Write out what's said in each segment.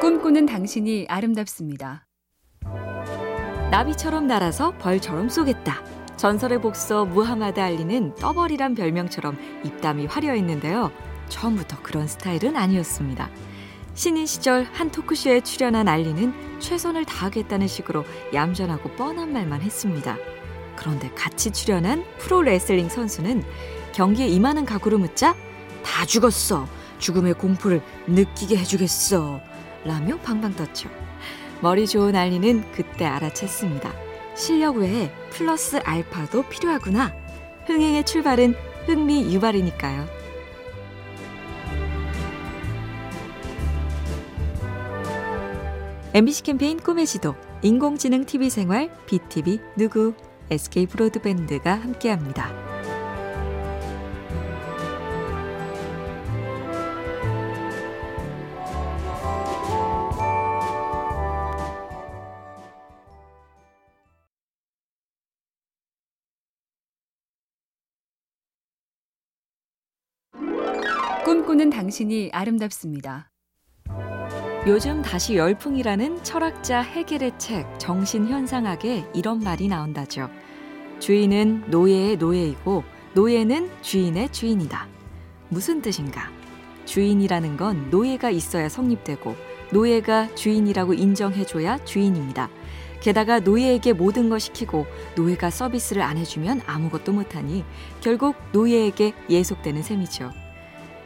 꿈꾸는 당신이 아름답습니다. 나비처럼 날아서 벌처럼 쏘겠다. 전설의 복서 무하마드 알리는 떠벌이란 별명처럼 입담이 화려했는데요. 처음부터 그런 스타일은 아니었습니다. 신인 시절 한 토크쇼에 출연한 알리는 최선을 다하겠다는 식으로 얌전하고 뻔한 말만 했습니다. 그런데 같이 출연한 프로 레슬링 선수는 경기에 임하는 각오를 묻자 다 죽었어. 죽음의 공포를 느끼게 해주겠어. 라며 방방 떴죠. 머리 좋은 알리는 그때 알아챘습니다. 실력 외에 플러스 알파도 필요하구나. 흥행의 출발은 흥미 유발이니까요. MBC 캠페인 꿈의 지도, 인공지능 TV 생활, BTV 누구, SK 브로드밴드가 함께합니다. 꿈꾸는 당신이 아름답습니다. 요즘 다시 열풍이라는 철학자 해겔의 책 정신현상학에 이런 말이 나온다죠. 주인은 노예의 노예이고 노예는 주인의 주인이다. 무슨 뜻인가? 주인이라는 건 노예가 있어야 성립되고 노예가 주인이라고 인정해줘야 주인입니다. 게다가 노예에게 모든 걸 시키고 노예가 서비스를 안 해주면 아무것도 못하니 결국 노예에게 예속되는 셈이죠.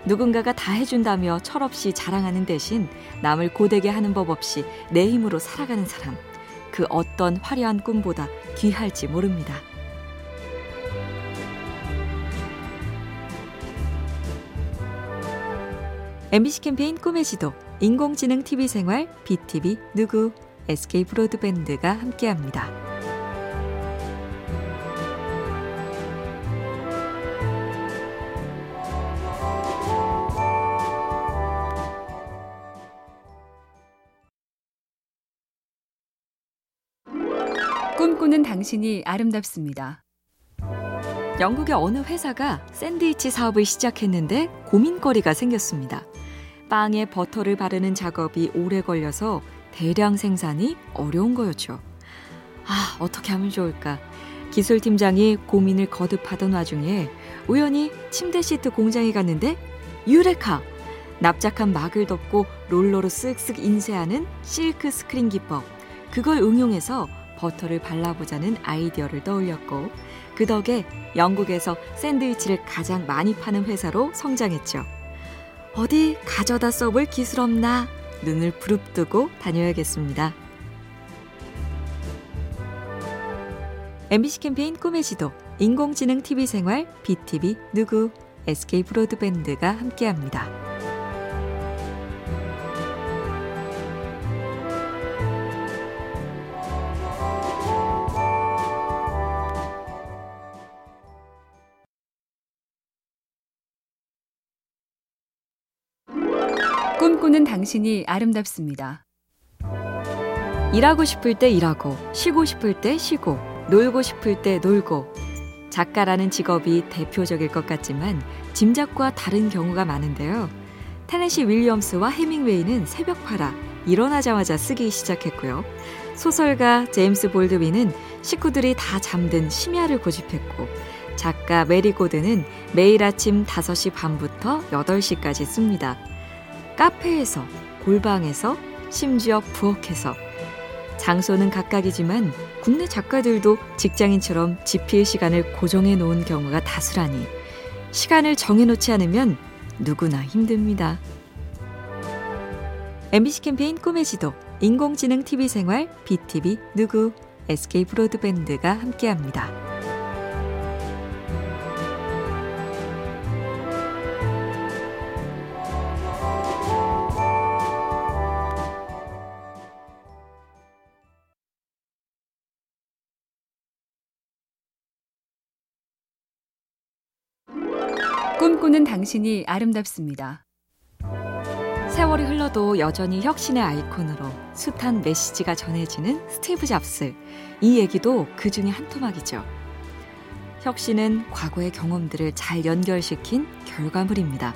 누군가가 다 해준다며 철없이 자랑하는 대신 남을 고되게 하는 법 없이 내 힘으로 살아가는 사람. 그 어떤 화려한 꿈보다 귀할지 모릅니다. MBC 캠페인 꿈의 지도, 인공지능 TV 생활, BTV 누구, SK 브로드밴드가 함께합니다. 꿈꾸는 당신이 아름답습니다. 영국의 어느 회사가 샌드위치 사업을 시작했는데 고민거리가 생겼습니다. 빵에 버터를 바르는 작업이 오래 걸려서 대량 생산이 어려운 거였죠. 아, 어떻게 하면 좋을까? 기술팀장이 고민을 거듭하던 와중에 우연히 침대 시트 공장에 갔는데 유레카! 납작한 막을 덮고 롤러로 쓱쓱 인쇄하는 실크 스크린 기법. 그걸 응용해서 버터를 발라보자는 아이디어를 떠올렸고 그 덕에 영국에서 샌드위치를 가장 많이 파는 회사로 성장했죠. 어디 가져다 써볼 기술 없나 눈을 부릅뜨고 다녀야겠습니다. MBC 캠페인 꿈의 지도, 인공지능 TV 생활, BTV 누구, SK 브로드밴드가 함께합니다. 꿈꾸는 당신이 아름답습니다. 일하고 싶을 때 일하고, 쉬고 싶을 때 쉬고, 놀고 싶을 때 놀고. 작가라는 직업이 대표적일 것 같지만 짐작과 다른 경우가 많은데요. 테네시 윌리엄스와 해밍웨이는 새벽파라 일어나자마자 쓰기 시작했고요. 소설가 제임스 볼드윈은 식구들이 다 잠든 심야를 고집했고 작가 메리 고드는 매일 아침 5시 반부터 8시까지 씁니다. 카페에서, 골방에서, 심지어 부엌에서. 장소는 각각이지만 국내 작가들도 직장인처럼 집필 시간을 고정해 놓은 경우가 다수라니 시간을 정해 놓지 않으면 누구나 힘듭니다. MBC 캠페인 꿈의 지도, 인공지능 TV 생활, BTV 누구, SK 브로드밴드가 함께합니다. 꿈꾸는 당신이 아름답습니다. 세월이 흘러도 여전히 혁신의 아이콘으로 숱한 메시지가 전해지는 스티브 잡스. 이 얘기도 그 중에 한 토막이죠. 혁신은 과거의 경험들을 잘 연결시킨 결과물입니다.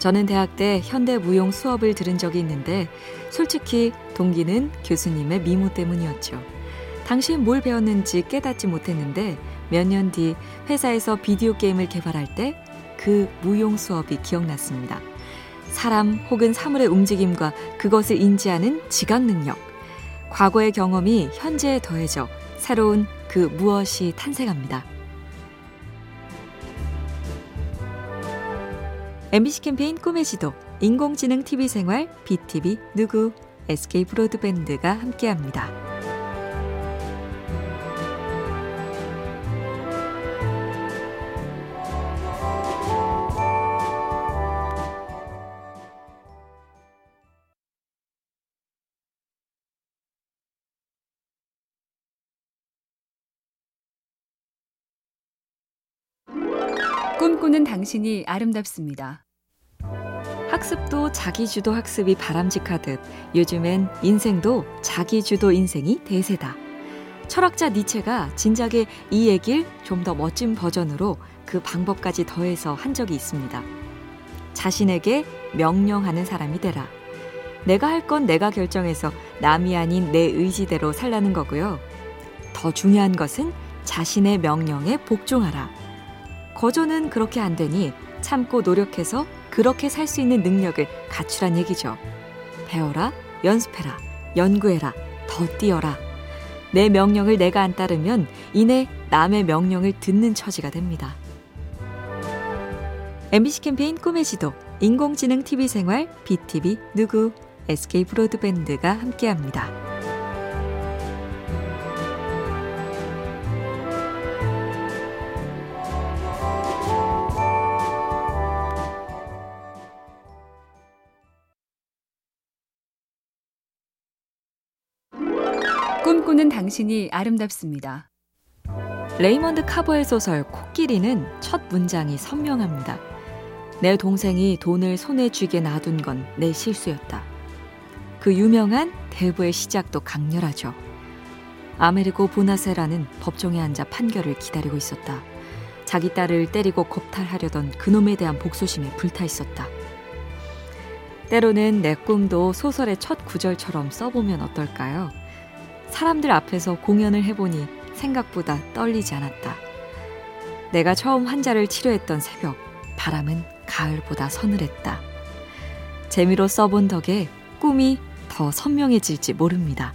저는 대학 때 현대 무용 수업을 들은 적이 있는데 솔직히 동기는 교수님의 미모 때문이었죠. 당시 뭘 배웠는지 깨닫지 못했는데 몇 년 뒤 회사에서 비디오 게임을 개발할 때 그 무용 수업이 기억났습니다. 사람 혹은 사물의 움직임과 그것을 인지하는 지각 능력. 과거의 경험이 현재에 더해져 새로운 그 무엇이 탄생합니다. MBC 캠페인 꿈의 지도, 인공지능 TV 생활, BTV 누구, SK 브로드밴드가 함께합니다. 꿈꾸는 당신이 아름답습니다. 학습도 자기주도 학습이 바람직하듯 요즘엔 인생도 자기주도 인생이 대세다. 철학자 니체가 진작에 이 얘기를 좀 더 멋진 버전으로 그 방법까지 더해서 한 적이 있습니다. 자신에게 명령하는 사람이 되라. 내가 할 건 내가 결정해서 남이 아닌 내 의지대로 살라는 거고요. 더 중요한 것은 자신의 명령에 복종하라. 거저는 그렇게 안 되니 참고 노력해서 그렇게 살 수 있는 능력을 갖추란 얘기죠. 배워라, 연습해라, 연구해라, 더 뛰어라. 내 명령을 내가 안 따르면 이내 남의 명령을 듣는 처지가 됩니다. MBC 캠페인 꿈의 지도, 인공지능 TV 생활, BTV 누구, SK 브로드밴드가 함께합니다. 당신이 아름답습니다. 레이먼드 카버의 소설 코끼리는 첫 문장이 선명합니다. 내 동생이 돈을 손에 쥐게 놔둔 건 내 실수였다. 그 유명한 대부의 시작도 강렬하죠. 아메리고 보나세라는 법정에 앉아 판결을 기다리고 있었다. 자기 딸을 때리고 겁탈하려던 그놈에 대한 복수심에 불타 있었다. 때로는 내 꿈도 소설의 첫 구절처럼 써보면 어떨까요? 사람들 앞에서 공연을 해보니 생각보다 떨리지 않았다. 내가 처음 환자를 치료했던 새벽, 바람은 가을보다 서늘했다. 재미로 써본 덕에 꿈이 더 선명해질지 모릅니다.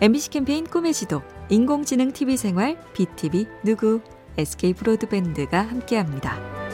MBC 캠페인 꿈의 지도, 인공지능 TV 생활, BTV 누구, SK 브로드밴드가 함께합니다.